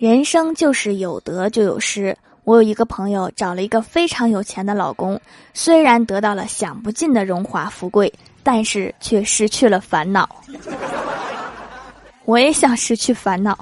人生就是有得就有失。我有一个朋友找了一个非常有钱的老公虽然得到了享不尽的荣华富贵但是却失去了烦恼。我也想失去烦恼。